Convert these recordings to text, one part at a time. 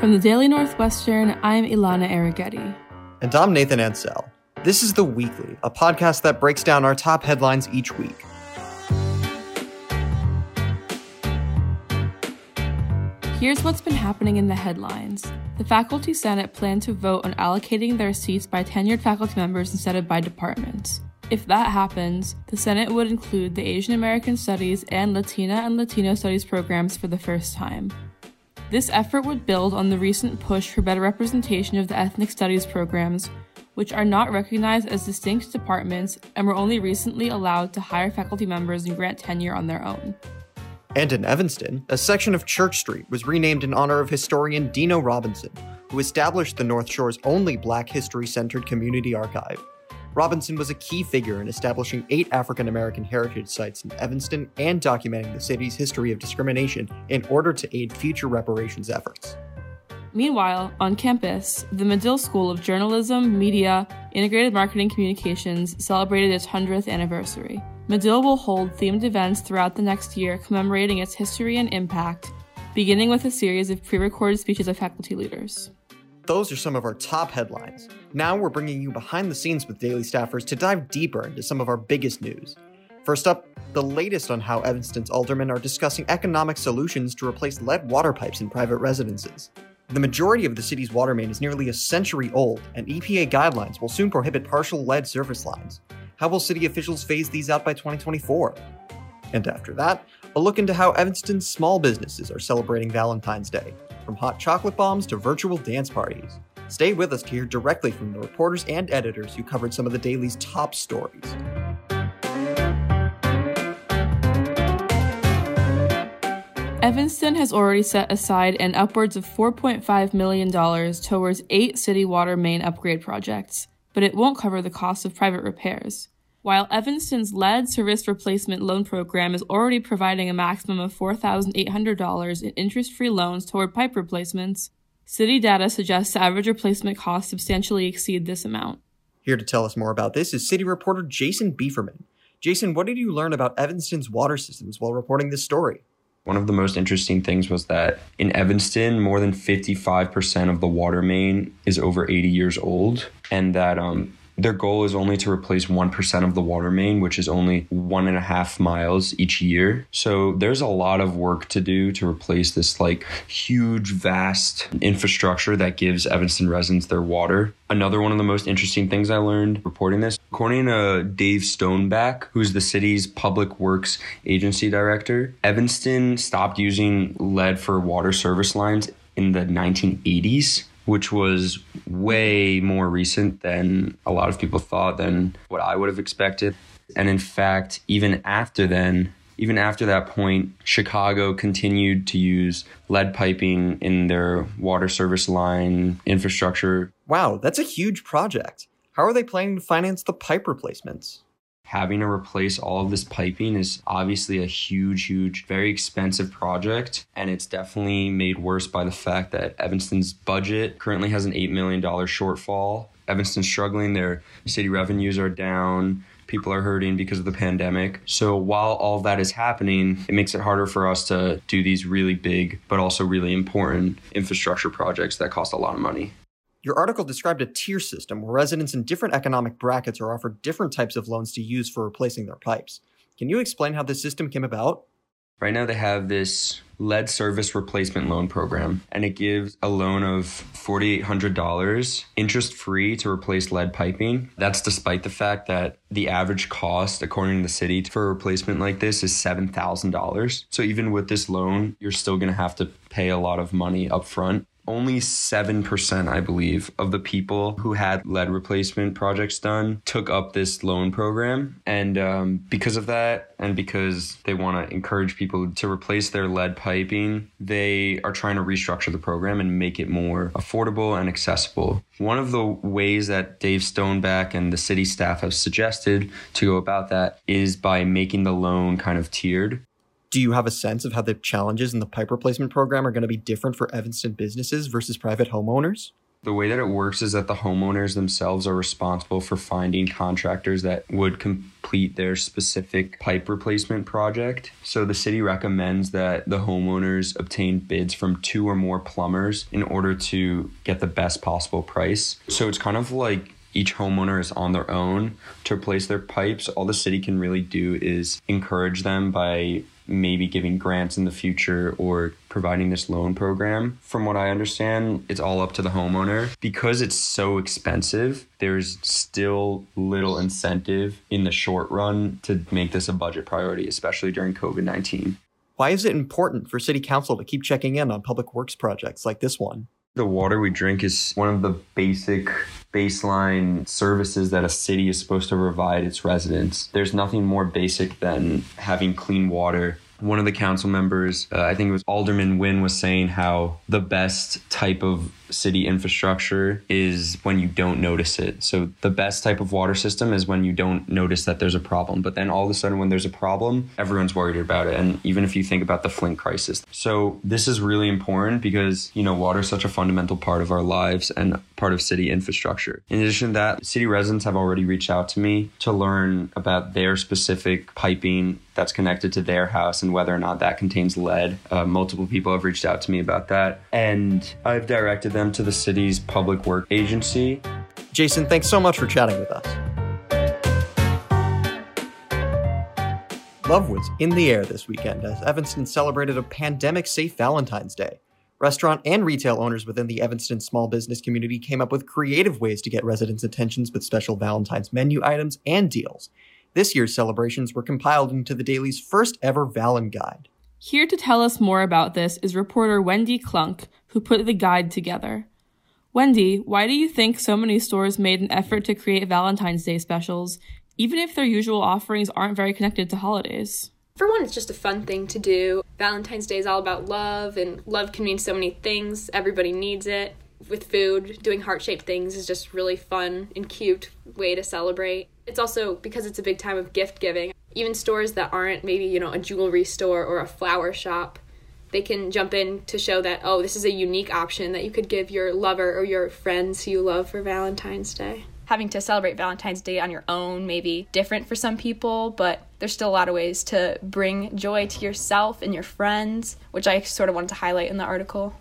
From the Daily Northwestern, I'm Ilana Arrighetti. And I'm Nathan Ansell. This is The Weekly, a podcast that breaks down our top headlines each week. Here's what's been happening in the headlines. The Faculty Senate planned to vote on allocating their seats by tenured faculty members instead of by departments. If that happens, the Senate would include the Asian American Studies and Latina and Latino Studies programs for the first time. This effort would build on the recent push for better representation of the ethnic studies programs, which are not recognized as distinct departments and were only recently allowed to hire faculty members and grant tenure on their own. And in Evanston, a section of Church Street was renamed in honor of historian Dino Robinson, who established the North Shore's only black history centered community archive. Robinson was a key figure in establishing eight African American heritage sites in Evanston and documenting the city's history of discrimination in order to aid future reparations efforts. Meanwhile, on campus, the Medill School of Journalism, Media, Integrated Marketing Communications celebrated its 100th anniversary. Medill will hold themed events throughout the next year commemorating its history and impact, beginning with a series of pre recorded speeches of faculty leaders. Those are some of our top headlines. Now we're bringing you behind the scenes with daily staffers to dive deeper into some of our biggest news. First up, the latest on how Evanston's aldermen are discussing economic solutions to replace lead water pipes in private residences. The majority of the city's water main is nearly a century old, and EPA guidelines will soon prohibit partial lead service lines. How will city officials phase these out by 2024? And after that, a look into how Evanston's small businesses are celebrating Valentine's Day from hot chocolate bombs to virtual dance parties. Stay with us to hear directly from the reporters and editors who covered some of the daily's top stories. Evanston has already set aside an upwards of $4.5 million towards eight city water main upgrade projects, but it won't cover the cost of private repairs. While Evanston's lead service replacement loan program is already providing a maximum of $4,800 in interest free loans toward pipe replacements, city data suggests average replacement costs substantially exceed this amount. Here to tell us more about this is city reporter Jason Beeferman. Jason, what did you learn about Evanston's water systems while reporting this story? One of the most interesting things was that in Evanston, more than 55% of the water main is over 80 years old, and that um, their goal is only to replace 1% of the water main, which is only one and a half miles each year. So there's a lot of work to do to replace this like huge, vast infrastructure that gives Evanston residents their water. Another one of the most interesting things I learned reporting this, according to Dave Stoneback, who's the city's public works agency director, Evanston stopped using lead for water service lines in the 1980s which was way more recent than a lot of people thought, than what I would have expected. And in fact, even after then, even after that point, Chicago continued to use lead piping in their water service line infrastructure. Wow, that's a huge project. How are they planning to finance the pipe replacements? Having to replace all of this piping is obviously a huge, huge, very expensive project. And it's definitely made worse by the fact that Evanston's budget currently has an $8 million shortfall. Evanston's struggling, their city revenues are down. People are hurting because of the pandemic. So while all that is happening, it makes it harder for us to do these really big, but also really important infrastructure projects that cost a lot of money. Your article described a tier system where residents in different economic brackets are offered different types of loans to use for replacing their pipes. Can you explain how this system came about? Right now, they have this lead service replacement loan program, and it gives a loan of $4,800 interest free to replace lead piping. That's despite the fact that the average cost, according to the city, for a replacement like this is $7,000. So even with this loan, you're still going to have to pay a lot of money up front only 7%, I believe, of the people who had lead replacement projects done took up this loan program. And um, because of that, and because they want to encourage people to replace their lead piping, they are trying to restructure the program and make it more affordable and accessible. One of the ways that Dave Stoneback and the city staff have suggested to go about that is by making the loan kind of tiered do you have a sense of how the challenges in the pipe replacement program are going to be different for Evanston businesses versus private homeowners? The way that it works is that the homeowners themselves are responsible for finding contractors that would complete their specific pipe replacement project. So the city recommends that the homeowners obtain bids from two or more plumbers in order to get the best possible price. So it's kind of like each homeowner is on their own to replace their pipes. All the city can really do is encourage them by maybe giving grants in the future or providing this loan program. From what I understand, it's all up to the homeowner. Because it's so expensive, there's still little incentive in the short run to make this a budget priority, especially during COVID 19. Why is it important for City Council to keep checking in on public works projects like this one? The water we drink is one of the basic baseline services that a city is supposed to provide its residents. There's nothing more basic than having clean water one of the council members, uh, I think it was Alderman Wynne, was saying how the best type of city infrastructure is when you don't notice it. So the best type of water system is when you don't notice that there's a problem. But then all of a sudden, when there's a problem, everyone's worried about it. And even if you think about the Flint crisis. So this is really important because, you know, water is such a fundamental part of our lives and part of city infrastructure. In addition to that, city residents have already reached out to me to learn about their specific piping that's connected to their house and whether or not that contains lead. Uh, multiple people have reached out to me about that. And I've directed them to the city's public work agency. Jason, thanks so much for chatting with us. Love was in the air this weekend as Evanston celebrated a pandemic safe Valentine's Day. Restaurant and retail owners within the Evanston small business community came up with creative ways to get residents' attentions with special Valentine's menu items and deals. This year's celebrations were compiled into the Daily's first ever Valen Guide. Here to tell us more about this is reporter Wendy Klunk, who put the guide together. Wendy, why do you think so many stores made an effort to create Valentine's Day specials, even if their usual offerings aren't very connected to holidays? For one, it's just a fun thing to do. Valentine's Day is all about love, and love can mean so many things. Everybody needs it. With food, doing heart shaped things is just really fun and cute way to celebrate. It's also because it's a big time of gift giving. Even stores that aren't maybe, you know, a jewelry store or a flower shop they can jump in to show that oh this is a unique option that you could give your lover or your friends who you love for valentine's day having to celebrate valentine's day on your own may be different for some people but there's still a lot of ways to bring joy to yourself and your friends which i sort of wanted to highlight in the article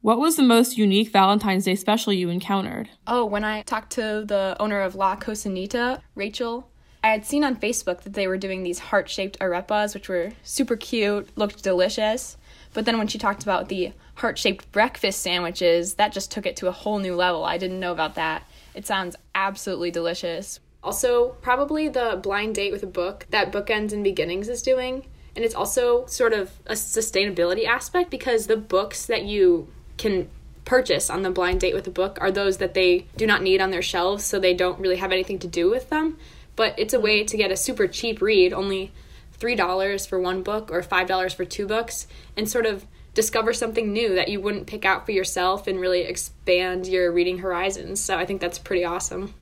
what was the most unique Valentine's Day special you encountered? Oh, when I talked to the owner of La Cocinita, Rachel, I had seen on Facebook that they were doing these heart shaped arepas, which were super cute, looked delicious. But then when she talked about the heart shaped breakfast sandwiches, that just took it to a whole new level. I didn't know about that. It sounds absolutely delicious. Also, probably the blind date with a book that Bookends and Beginnings is doing. And it's also sort of a sustainability aspect because the books that you can purchase on the blind date with a book are those that they do not need on their shelves, so they don't really have anything to do with them. But it's a way to get a super cheap read, only $3 for one book or $5 for two books and sort of discover something new that you wouldn't pick out for yourself and really expand your reading horizons. So I think that's pretty awesome.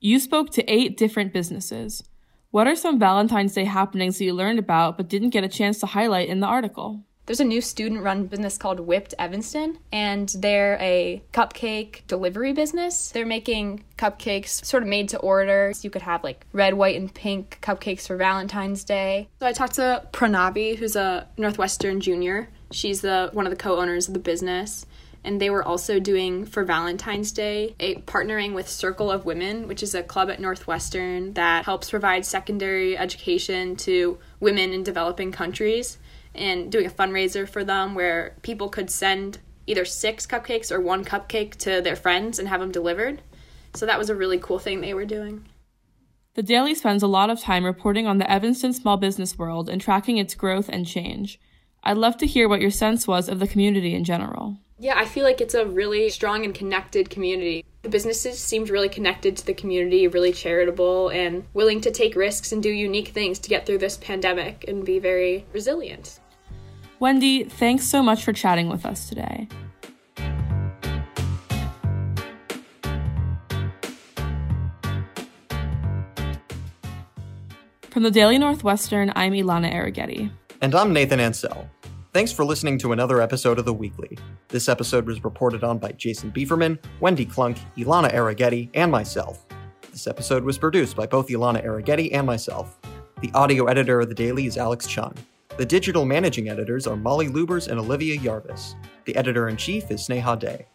You spoke to eight different businesses. What are some Valentine's Day happenings that you learned about but didn't get a chance to highlight in the article? There's a new student run business called Whipped Evanston, and they're a cupcake delivery business. They're making cupcakes sort of made to order. So you could have like red, white, and pink cupcakes for Valentine's Day. So I talked to Pranavi, who's a Northwestern junior. She's the one of the co-owners of the business and they were also doing for Valentine's Day a partnering with Circle of Women, which is a club at Northwestern that helps provide secondary education to women in developing countries and doing a fundraiser for them where people could send either six cupcakes or one cupcake to their friends and have them delivered. So that was a really cool thing they were doing. The Daily spends a lot of time reporting on the Evanston small business world and tracking its growth and change. I'd love to hear what your sense was of the community in general. Yeah, I feel like it's a really strong and connected community. The businesses seemed really connected to the community, really charitable, and willing to take risks and do unique things to get through this pandemic and be very resilient. Wendy, thanks so much for chatting with us today. From the Daily Northwestern, I'm Ilana Arrighetti. And I'm Nathan Ansell. Thanks for listening to another episode of The Weekly. This episode was reported on by Jason Beeferman, Wendy Klunk, Ilana Arrighetti, and myself. This episode was produced by both Ilana Arrighetti and myself. The audio editor of The Daily is Alex Chung. The digital managing editors are Molly Lubers and Olivia Yarvis. The editor in chief is Sneha Dey.